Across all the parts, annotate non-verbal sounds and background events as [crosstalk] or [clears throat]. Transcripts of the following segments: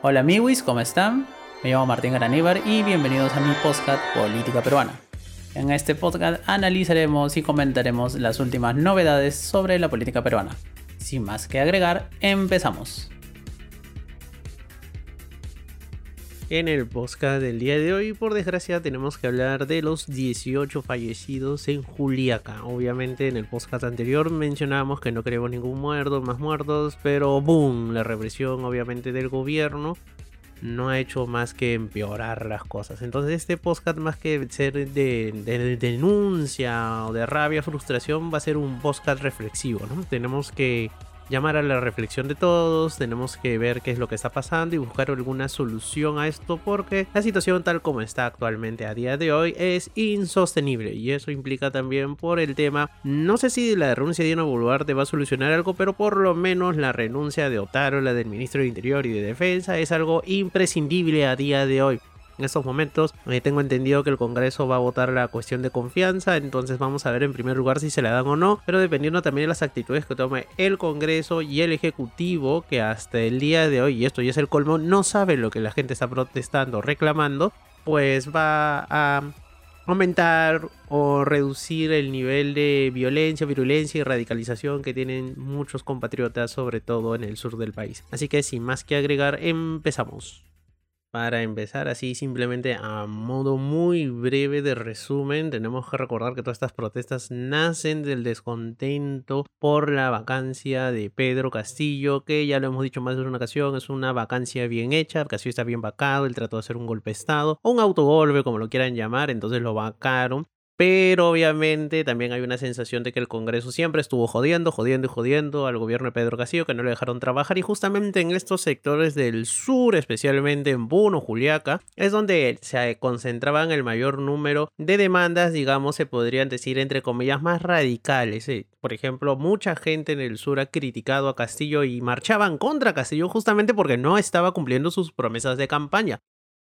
Hola amigos, ¿cómo están? Me llamo Martín Garaníbar y bienvenidos a mi podcast Política Peruana. En este podcast analizaremos y comentaremos las últimas novedades sobre la política peruana. Sin más que agregar, empezamos. En el podcast del día de hoy, por desgracia, tenemos que hablar de los 18 fallecidos en Juliaca. Obviamente, en el podcast anterior mencionábamos que no queremos ningún muerto, más muertos, pero boom, la represión, obviamente, del gobierno no ha hecho más que empeorar las cosas. Entonces, este podcast, más que ser de, de denuncia o de rabia, frustración, va a ser un podcast reflexivo, ¿no? Tenemos que llamar a la reflexión de todos, tenemos que ver qué es lo que está pasando y buscar alguna solución a esto porque la situación tal como está actualmente a día de hoy es insostenible y eso implica también por el tema, no sé si la renuncia de Dino Boluarte va a solucionar algo, pero por lo menos la renuncia de Otaro, la del ministro de Interior y de Defensa es algo imprescindible a día de hoy en estos momentos. Eh, tengo entendido que el Congreso va a votar la cuestión de confianza, entonces vamos a ver en primer lugar si se la dan o no, pero dependiendo también de las actitudes que tome el Congreso y el Ejecutivo, que hasta el día de hoy, y esto ya es el colmo, no sabe lo que la gente está protestando, reclamando, pues va a aumentar o reducir el nivel de violencia, virulencia y radicalización que tienen muchos compatriotas, sobre todo en el sur del país. Así que sin más que agregar, empezamos. Para empezar así simplemente a modo muy breve de resumen, tenemos que recordar que todas estas protestas nacen del descontento por la vacancia de Pedro Castillo, que ya lo hemos dicho más de una ocasión, es una vacancia bien hecha, Castillo está bien vacado, él trató de hacer un golpe de estado, o un autogolpe como lo quieran llamar, entonces lo vacaron pero obviamente también hay una sensación de que el Congreso siempre estuvo jodiendo, jodiendo y jodiendo al gobierno de Pedro Castillo, que no le dejaron trabajar. Y justamente en estos sectores del sur, especialmente en Puno, Juliaca, es donde se concentraban el mayor número de demandas, digamos, se podrían decir entre comillas, más radicales. Por ejemplo, mucha gente en el sur ha criticado a Castillo y marchaban contra Castillo justamente porque no estaba cumpliendo sus promesas de campaña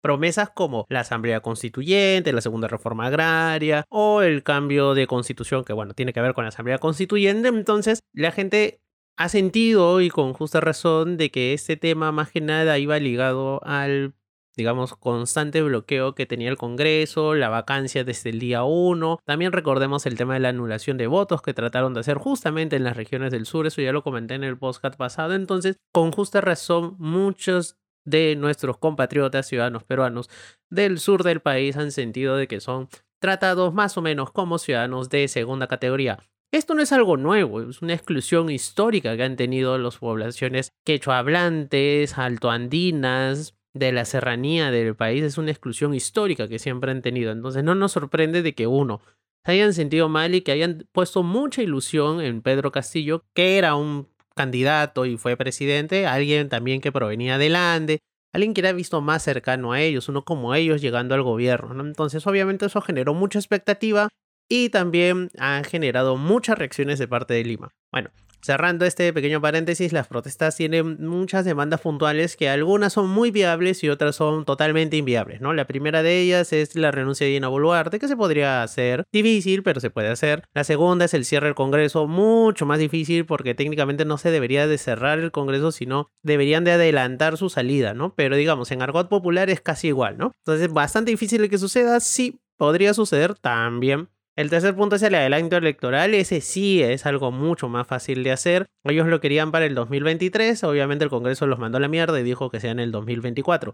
promesas como la Asamblea Constituyente, la Segunda Reforma Agraria o el cambio de constitución que bueno, tiene que ver con la Asamblea Constituyente. Entonces, la gente ha sentido y con justa razón de que este tema más que nada iba ligado al digamos, constante bloqueo que tenía el Congreso, la vacancia desde el día 1. También recordemos el tema de la anulación de votos que trataron de hacer justamente en las regiones del sur, eso ya lo comenté en el podcast pasado. Entonces, con justa razón, muchos de nuestros compatriotas ciudadanos peruanos del sur del país han sentido de que son tratados más o menos como ciudadanos de segunda categoría. Esto no es algo nuevo, es una exclusión histórica que han tenido las poblaciones quechohablantes, altoandinas, de la serranía del país, es una exclusión histórica que siempre han tenido. Entonces no nos sorprende de que uno se hayan sentido mal y que hayan puesto mucha ilusión en Pedro Castillo, que era un candidato y fue presidente, alguien también que provenía del Ande, alguien que era visto más cercano a ellos, uno como ellos llegando al gobierno. ¿no? Entonces obviamente eso generó mucha expectativa y también ha generado muchas reacciones de parte de Lima. Bueno, Cerrando este pequeño paréntesis, las protestas tienen muchas demandas puntuales que algunas son muy viables y otras son totalmente inviables, ¿no? La primera de ellas es la renuncia de Dina Boluarte, que se podría hacer difícil, pero se puede hacer. La segunda es el cierre del Congreso, mucho más difícil porque técnicamente no se debería de cerrar el Congreso, sino deberían de adelantar su salida, ¿no? Pero digamos, en argot popular es casi igual, ¿no? Entonces, bastante difícil que suceda, sí, podría suceder también el tercer punto es el adelanto electoral. Ese sí es algo mucho más fácil de hacer. Ellos lo querían para el 2023. Obviamente el Congreso los mandó a la mierda y dijo que sea en el 2024.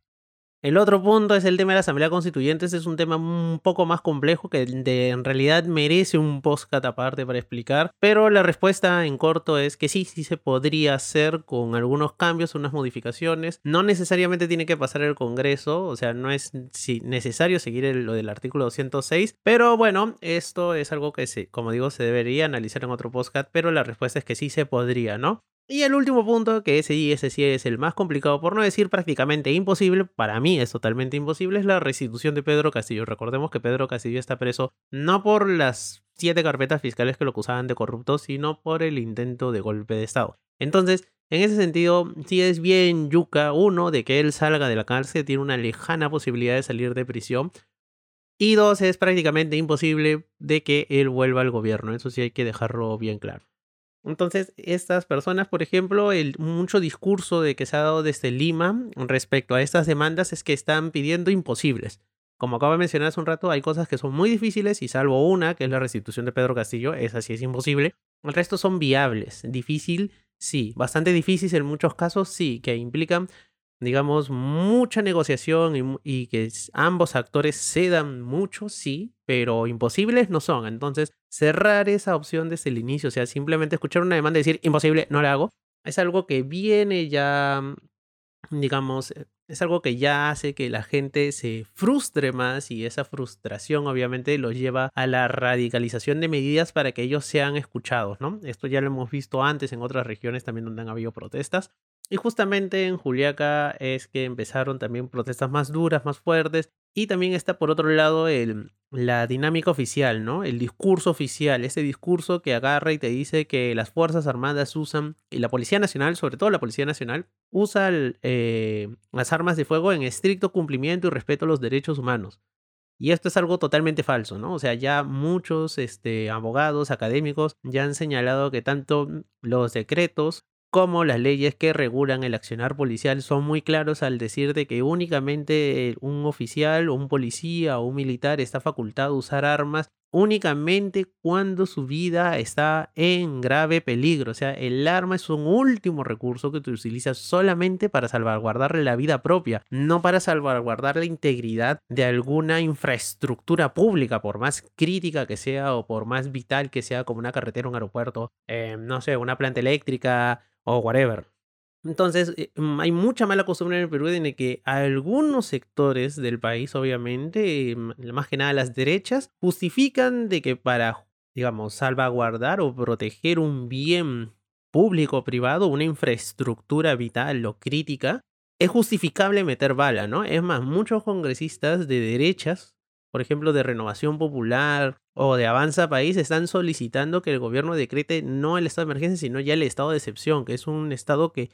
El otro punto es el tema de la Asamblea Constituyente. Este es un tema un poco más complejo que en realidad merece un postcat aparte para explicar. Pero la respuesta en corto es que sí, sí se podría hacer con algunos cambios, unas modificaciones. No necesariamente tiene que pasar el Congreso, o sea, no es necesario seguir lo del artículo 206. Pero bueno, esto es algo que, se, como digo, se debería analizar en otro postcat. Pero la respuesta es que sí se podría, ¿no? Y el último punto, que ese y ese sí es el más complicado, por no decir prácticamente imposible, para mí es totalmente imposible, es la restitución de Pedro Castillo. Recordemos que Pedro Castillo está preso no por las siete carpetas fiscales que lo acusaban de corrupto, sino por el intento de golpe de Estado. Entonces, en ese sentido, sí es bien yuca, uno, de que él salga de la cárcel, tiene una lejana posibilidad de salir de prisión. Y dos, es prácticamente imposible de que él vuelva al gobierno. Eso sí hay que dejarlo bien claro. Entonces, estas personas, por ejemplo, el mucho discurso de que se ha dado desde Lima respecto a estas demandas es que están pidiendo imposibles. Como acabo de mencionar hace un rato, hay cosas que son muy difíciles y salvo una, que es la restitución de Pedro Castillo, esa sí es imposible. El resto son viables. Difícil, sí. Bastante difícil en muchos casos, sí, que implican digamos, mucha negociación y, que ambos actores cedan mucho, sí, pero imposibles no son. Entonces, cerrar esa opción desde el inicio, o sea, simplemente escuchar una demanda y decir, imposible, no la hago, es algo que viene ya, digamos, eh, es algo que ya hace que la gente se frustre más y esa frustración obviamente los lleva a la radicalización de medidas para que ellos sean escuchados, ¿no? Esto ya lo hemos visto antes en otras regiones también donde han habido protestas. Y justamente en Juliaca es que empezaron también protestas más duras, más fuertes. Y también está por otro lado el, la dinámica oficial, ¿no? El discurso oficial, ese discurso que agarra y te dice que las Fuerzas Armadas usan, y la Policía Nacional, sobre todo la Policía Nacional, usa eh, las armas de fuego en estricto cumplimiento y respeto a los derechos humanos. Y esto es algo totalmente falso, ¿no? O sea, ya muchos este, abogados, académicos ya han señalado que tanto los decretos como las leyes que regulan el accionar policial son muy claros al decir de que únicamente un oficial un policía o un militar está facultado a usar armas únicamente cuando su vida está en grave peligro. O sea, el arma es un último recurso que tú utilizas solamente para salvaguardarle la vida propia, no para salvaguardar la integridad de alguna infraestructura pública, por más crítica que sea o por más vital que sea como una carretera, un aeropuerto, eh, no sé, una planta eléctrica o whatever. Entonces, eh, mm, hay mucha mala costumbre en el Perú en que algunos sectores del país, obviamente, mm, más que nada las derechas, justifican de que para, digamos, salvaguardar o proteger un bien público o privado, una infraestructura vital o crítica, es justificable meter bala, ¿no? Es más, muchos congresistas de derechas por ejemplo, de Renovación Popular o de Avanza País, están solicitando que el gobierno decrete no el estado de emergencia, sino ya el estado de excepción, que es un estado que,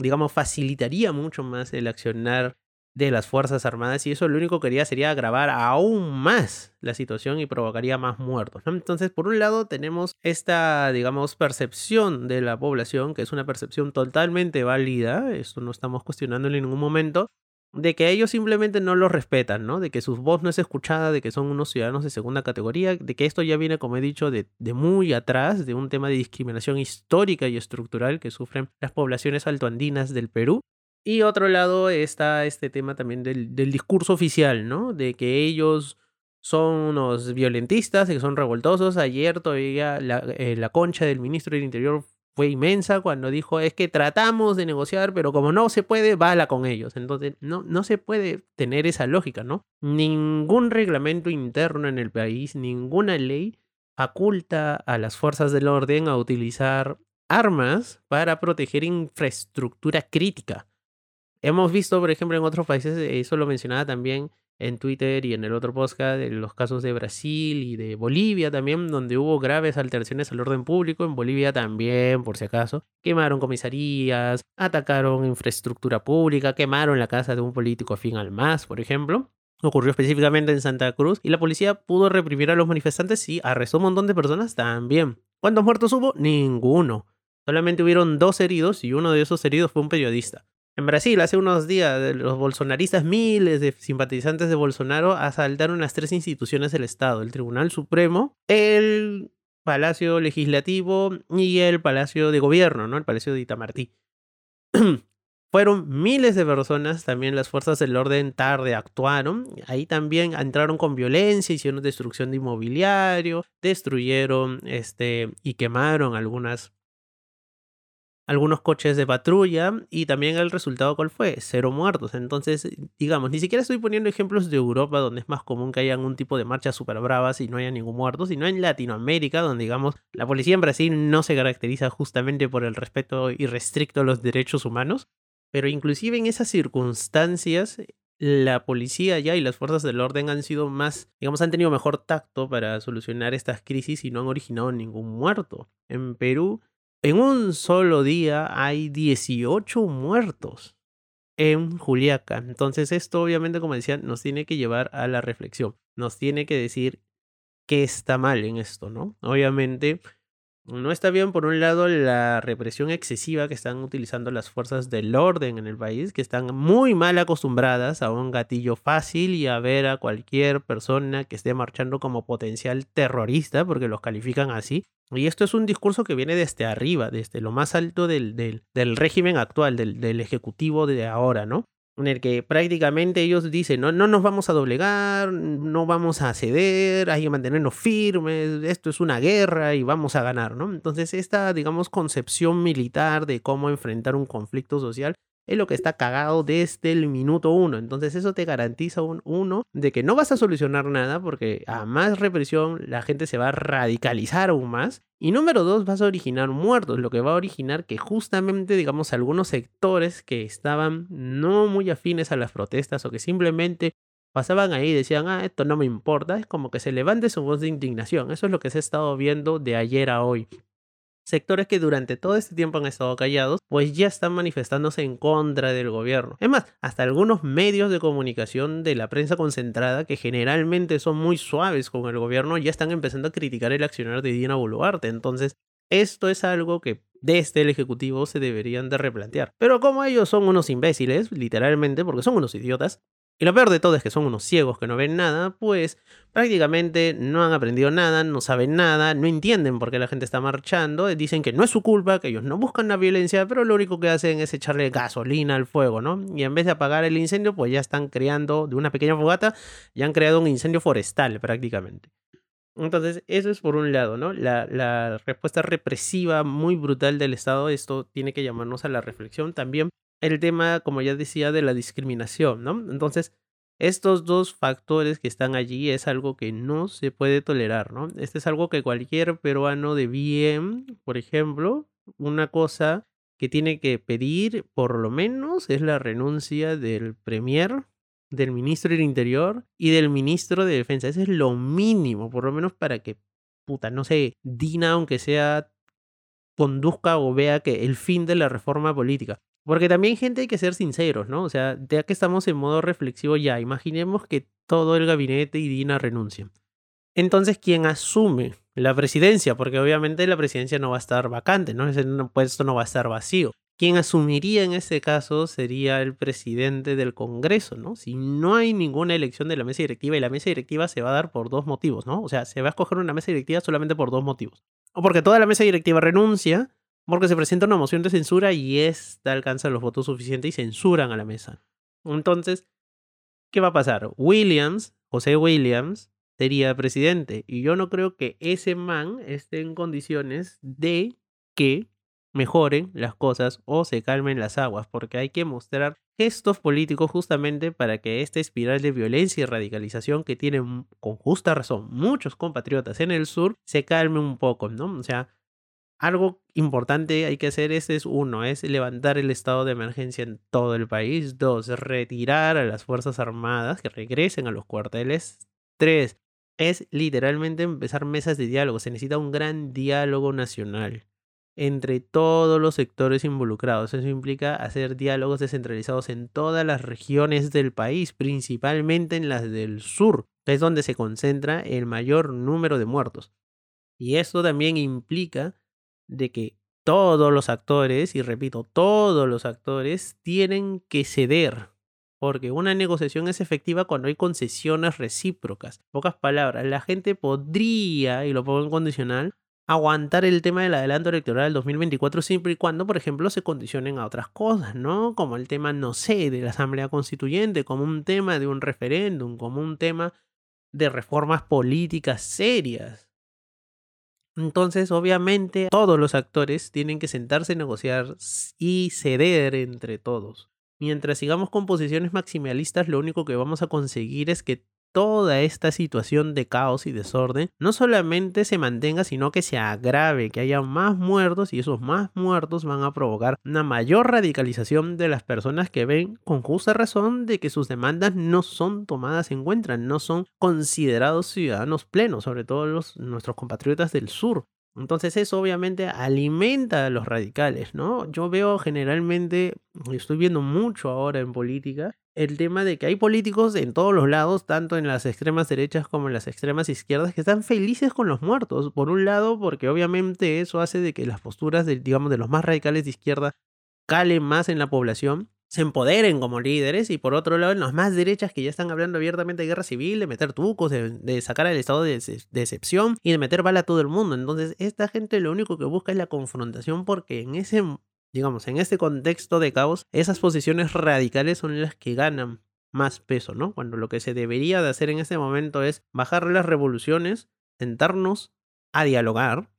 digamos, facilitaría mucho más el accionar de las Fuerzas Armadas y eso lo único que haría sería agravar aún más la situación y provocaría más muertos. Entonces, por un lado tenemos esta, digamos, percepción de la población, que es una percepción totalmente válida, esto no estamos cuestionando en ningún momento, de que ellos simplemente no los respetan, ¿no? De que su voz no es escuchada, de que son unos ciudadanos de segunda categoría, de que esto ya viene, como he dicho, de, muy atrás, de un tema de discriminación histórica y estructural que sufren las poblaciones altoandinas del Perú. Y otro lado está este tema también del, discurso oficial, ¿no? De que ellos son unos violentistas, que son revoltosos. Ayer todavía la, eh, la concha del ministro del Interior fue inmensa cuando dijo es que tratamos de negociar, pero como no se puede, bala con ellos. Entonces, no, no se puede tener esa lógica, ¿no? Ningún reglamento interno en el país, ninguna ley faculta a las fuerzas del orden a utilizar armas para proteger infraestructura crítica. Hemos visto, por ejemplo, en otros países, eso lo mencionaba también en Twitter y en el otro podcast en los casos de Brasil y de Bolivia también, donde hubo graves alteraciones al orden público. En Bolivia también, por si acaso, quemaron comisarías, atacaron infraestructura pública, quemaron la casa de un político afín al MAS, por ejemplo. Ocurrió específicamente en Santa Cruz y la policía pudo reprimir a los manifestantes y arrestó un montón de personas también. ¿Cuántos muertos hubo? Ninguno. Solamente hubieron dos heridos y uno de esos heridos fue un periodista. En Brasil, hace unos días, los bolsonaristas, miles de simpatizantes de Bolsonaro, asaltaron las tres instituciones del Estado, el Tribunal Supremo, el Palacio Legislativo y el Palacio de Gobierno, ¿no? El Palacio de Itamartí. [clears throat] Fueron miles de personas, también las fuerzas del orden tarde actuaron. Ahí también entraron con violencia, hicieron destrucción de inmobiliario, destruyeron este, y quemaron algunas algunos coches de patrulla y también el resultado cuál fue, cero muertos. Entonces, digamos, ni siquiera estoy poniendo ejemplos de Europa donde es más común que haya un tipo de marchas súper bravas y no haya ningún muerto, sino en Latinoamérica donde, digamos, la policía en Brasil no se caracteriza justamente por el respeto irrestricto a los derechos humanos, pero inclusive en esas circunstancias la policía ya y las fuerzas del orden han sido más, digamos, han tenido mejor tacto para solucionar estas crisis y no han originado ningún muerto. En Perú en un solo día hay 18 muertos en Juliaca. Entonces esto obviamente, como decía, nos tiene que llevar a la reflexión. Nos tiene que decir qué está mal en esto, ¿no? Obviamente No está bien, por un lado, la represión excesiva que están utilizando las fuerzas del orden en el país, que están muy mal acostumbradas a un gatillo fácil y a ver a cualquier persona que esté marchando como potencial terrorista, porque los califican así. Y esto es un discurso que viene desde arriba, desde lo más alto del, del, del régimen actual, del, del ejecutivo de ahora, ¿no? En el que prácticamente ellos dicen, no, no nos vamos a doblegar, no vamos a ceder, hay que mantenernos firmes, esto es una guerra y vamos a ganar, ¿no? Entonces esta, digamos, concepción militar de cómo enfrentar un conflicto social es lo que está cagado desde el minuto uno. Entonces eso te garantiza un uno de que no vas a solucionar nada porque a más represión la gente se va a radicalizar aún más. Y número dos, vas a originar muertos, lo que va a originar que justamente, digamos, algunos sectores que estaban no muy afines a las protestas o que simplemente pasaban ahí y decían, ah, esto no me importa, es como que se levante su voz de indignación. Eso es lo que se ha estado viendo de ayer a hoy sectores que durante todo este tiempo han estado callados, pues ya están manifestándose en contra del gobierno. Es más, hasta algunos medios de comunicación de la prensa concentrada, que generalmente son muy suaves con el gobierno, ya están empezando a criticar el accionar de Dina Boluarte. Entonces, esto es algo que desde el Ejecutivo se deberían de replantear. Pero como ellos son unos imbéciles, literalmente, porque son unos idiotas, y lo peor de todo es que son unos ciegos que no ven nada, pues prácticamente no han aprendido nada, no saben nada, no entienden por qué la gente está marchando, dicen que no es su culpa, que ellos no buscan la violencia, pero lo único que hacen es echarle gasolina al fuego, ¿no? Y en vez de apagar el incendio, pues ya están creando de una pequeña fogata, ya han creado un incendio forestal prácticamente. Entonces, eso es por un lado, ¿no? La, la respuesta represiva muy brutal del Estado, esto tiene que llamarnos a la reflexión también el tema, como ya decía, de la discriminación, ¿no? Entonces, estos dos factores que están allí es algo que no se puede tolerar, ¿no? Este es algo que cualquier peruano de bien, por ejemplo, una cosa que tiene que pedir por lo menos es la renuncia del premier, del ministro del Interior y del ministro de Defensa. Eso es lo mínimo, por lo menos para que, puta, no sé, Dina, aunque sea, conduzca o vea que el fin de la reforma política. Porque también, gente, hay que ser sinceros, ¿no? O sea, ya que estamos en modo reflexivo ya, imaginemos que todo el gabinete y Dina renuncian. Entonces, ¿quién asume la presidencia? Porque obviamente la presidencia no va a estar vacante, ¿no? Ese puesto no va a estar vacío. Quien asumiría en ese caso sería el presidente del Congreso, ¿no? Si no hay ninguna elección de la mesa directiva y la mesa directiva se va a dar por dos motivos, ¿no? O sea, se va a escoger una mesa directiva solamente por dos motivos. O porque toda la mesa directiva renuncia porque se presenta una moción de censura y esta alcanza los votos suficientes y censuran a la mesa. Entonces, ¿qué va a pasar? Williams, José Williams, sería presidente. Y yo no creo que ese man esté en condiciones de que mejoren las cosas o se calmen las aguas, porque hay que mostrar gestos políticos justamente para que esta espiral de violencia y radicalización que tienen con justa razón muchos compatriotas en el sur se calme un poco, ¿no? O sea, algo importante hay que hacer es, es uno, es levantar el estado de emergencia en todo el país. Dos, retirar a las Fuerzas Armadas que regresen a los cuarteles. Tres, es literalmente empezar mesas de diálogo. Se necesita un gran diálogo nacional entre todos los sectores involucrados. Eso implica hacer diálogos descentralizados en todas las regiones del país, principalmente en las del sur, que es donde se concentra el mayor número de muertos. Y esto también implica de que todos los actores, y repito, todos los actores tienen que ceder, porque una negociación es efectiva cuando hay concesiones recíprocas. pocas palabras, la gente podría, y lo pongo en condicional, aguantar el tema del adelanto electoral del 2024 siempre y cuando, por ejemplo, se condicionen a otras cosas, ¿no? Como el tema, no sé, de la Asamblea Constituyente, como un tema de un referéndum, como un tema de reformas políticas serias. Entonces, obviamente, todos los actores tienen que sentarse a negociar y ceder entre todos. Mientras sigamos con posiciones maximalistas, lo único que vamos a conseguir es que toda esta situación de caos y desorden no solamente se mantenga, sino que se agrave, que haya más muertos y esos más muertos van a provocar una mayor radicalización de las personas que ven con justa razón de que sus demandas no son tomadas en cuenta, no son considerados ciudadanos plenos, sobre todo los, nuestros compatriotas del sur. Entonces eso obviamente alimenta a los radicales, ¿no? Yo veo generalmente, estoy viendo mucho ahora en política, el tema de que hay políticos en todos los lados, tanto en las extremas derechas como en las extremas izquierdas, que están felices con los muertos. Por un lado, porque obviamente eso hace de que las posturas, de, digamos, de los más radicales de izquierda calen más en la población, se empoderen como líderes, y por otro lado, en los más derechas que ya están hablando abiertamente de guerra civil, de meter tucos, de, sacar al estado de, de excepción y de meter bala a todo el mundo. Entonces, esta gente lo único que busca es la confrontación porque en ese digamos, en este contexto de caos, esas posiciones radicales son las que ganan más peso, ¿no? Cuando lo que se debería de hacer en este momento es bajar las revoluciones, sentarnos a dialogar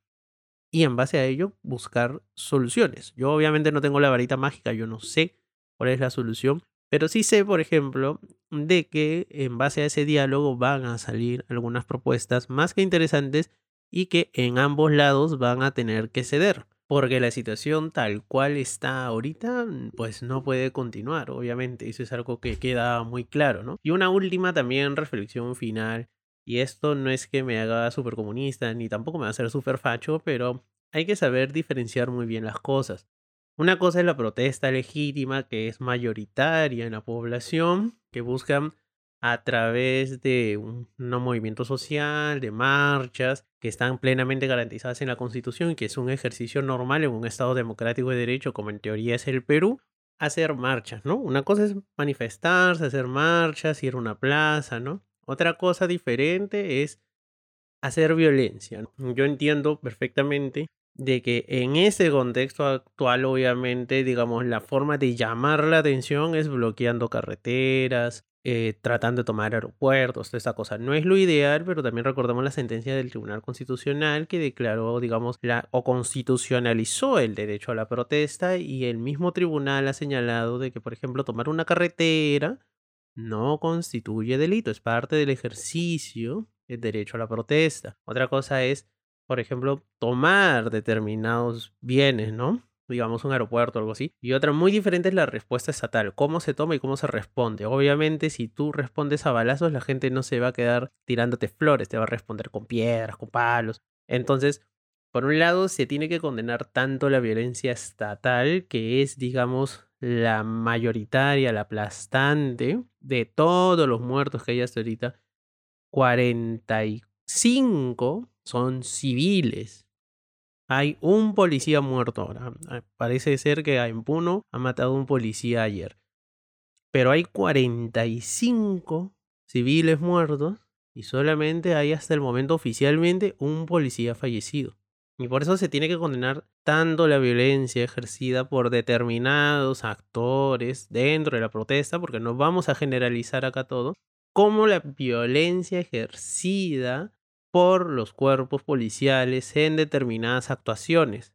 y en base a ello buscar soluciones. Yo obviamente no tengo la varita mágica, yo no sé cuál es la solución, pero sí sé, por ejemplo, de que en base a ese diálogo van a salir algunas propuestas más que interesantes y que en ambos lados van a tener que ceder porque la situación tal cual está ahorita, mm, pues no puede continuar, obviamente, eso es algo que queda muy claro, ¿no? Y una última también reflexión final, y esto no es que me haga súper comunista, ni tampoco me va a hacer súper facho, pero hay que saber diferenciar muy bien las cosas. Una cosa es la protesta legítima, que es mayoritaria en la población, que buscan a través de un, movimiento social, de marchas, que están plenamente garantizadas en la Constitución que es un ejercicio normal en un Estado democrático de derecho, como en teoría es el Perú, hacer marchas, ¿no? Una cosa es manifestarse, hacer marchas, ir a una plaza, ¿no? Otra cosa diferente es hacer violencia. Yo entiendo perfectamente de que en ese contexto actual, obviamente, digamos, la forma de llamar la atención es bloqueando carreteras, eh, tratando de tomar aeropuertos, esa cosa. No es lo ideal, pero también recordamos la sentencia del Tribunal Constitucional que declaró, digamos, la, o constitucionalizó el derecho a la protesta y el mismo tribunal ha señalado de que, por ejemplo, tomar una carretera no constituye delito, es parte del ejercicio del derecho a la protesta. Otra cosa es, por ejemplo, tomar determinados bienes, ¿no? Digamos, un aeropuerto o algo así. Y otra muy diferente es la respuesta estatal, cómo se toma y cómo se responde. Obviamente, si tú respondes a balazos, la gente no se va a quedar tirándote flores, te va a responder con piedras, con palos. Entonces, por un lado, se tiene que condenar tanto la violencia estatal, que es, digamos, la mayoritaria, la aplastante de todos los muertos que hay hasta ahorita. 45 son civiles. Hay un policía muerto ahora. Ah, parece ser que en Puno ha matado a un policía ayer. Pero hay 45 civiles muertos y solamente hay hasta el momento oficialmente un policía fallecido. Y por eso se tiene que condenar tanto la violencia ejercida por determinados actores dentro de la protesta, porque no vamos a generalizar acá todo, como la violencia ejercida por los cuerpos policiales en determinadas actuaciones.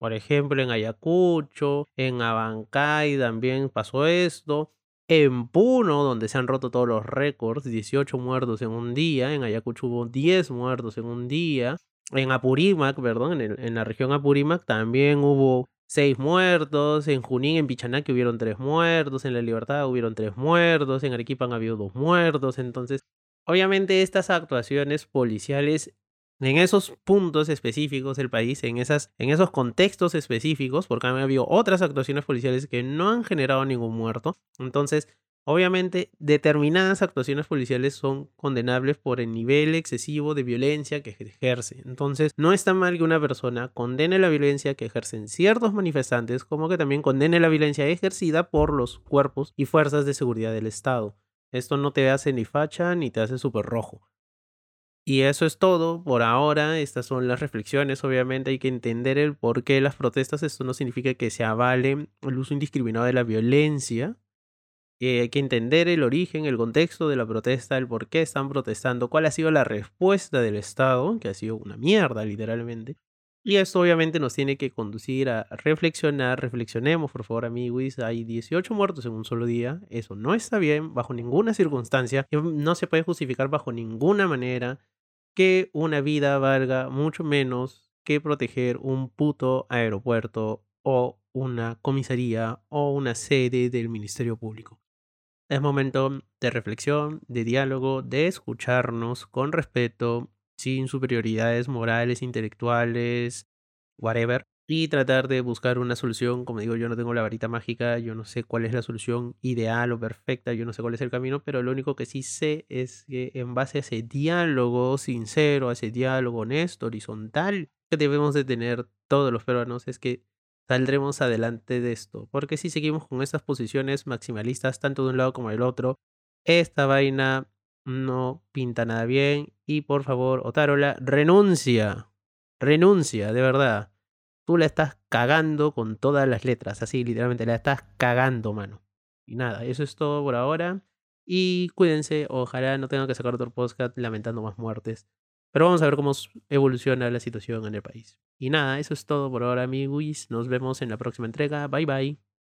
Por ejemplo, en Ayacucho, en Abancay también pasó esto. En Puno, donde se han roto todos los récords, 18 muertos en un día. En Ayacucho hubo 10 muertos en un día. En Apurímac, perdón, en, la región Apurímac también hubo 6 muertos. En Junín, en Pichanaque hubieron 3 muertos. En La Libertad hubieron 3 muertos. En Arequipa han habido 2 muertos. Entonces, Obviamente estas actuaciones policiales en esos puntos específicos del país, en, esas, en esos contextos específicos, porque han habido otras actuaciones policiales que no han generado ningún muerto. Entonces, obviamente, determinadas actuaciones policiales son condenables por el nivel excesivo de violencia que ejerce. Entonces, no está mal que una persona condene la violencia que ejercen ciertos manifestantes, como que también condene la violencia ejercida por los cuerpos y fuerzas de seguridad del Estado. Esto no te hace ni facha ni te hace súper rojo. Y eso es todo por ahora. Estas son las reflexiones. Obviamente hay que entender el por qué las protestas. Esto no significa que se avale el uso indiscriminado de la violencia. Eh, hay que entender el origen, el contexto de la protesta, el por qué están protestando, cuál ha sido la respuesta del Estado, que ha sido una mierda literalmente. Y esto obviamente nos tiene que conducir a reflexionar, reflexionemos por favor amigos, hay 18 muertos en un solo día, eso no está bien bajo ninguna circunstancia, no se puede justificar bajo ninguna manera que una vida valga mucho menos que proteger un puto aeropuerto o una comisaría o una sede del Ministerio Público. Es momento de reflexión, de diálogo, de escucharnos con respeto, sin superioridades morales, intelectuales, whatever. y tratar de buscar una solución. Como digo, yo no tengo la varita mágica, yo no sé cuál es la solución ideal o perfecta, yo no sé cuál es el camino, pero lo único que sí sé es que en base a ese diálogo sincero, a ese diálogo honesto, horizontal, que debemos de tener todos los peruanos, es que saldremos adelante de esto. Porque si seguimos con estas posiciones maximalistas, tanto de un lado como del otro, esta vaina no pinta nada bien. Y por favor, Otárola, renuncia. Renuncia, de verdad. Tú la estás cagando con todas las letras, así literalmente la estás cagando, mano. Y nada, eso es todo por ahora. Y cuídense, ojalá no tengan que sacar otro podcast lamentando más muertes. Pero vamos a ver cómo evoluciona la situación en el país. Y nada, eso es todo por ahora, amigos. Nos vemos en la próxima entrega. Bye bye.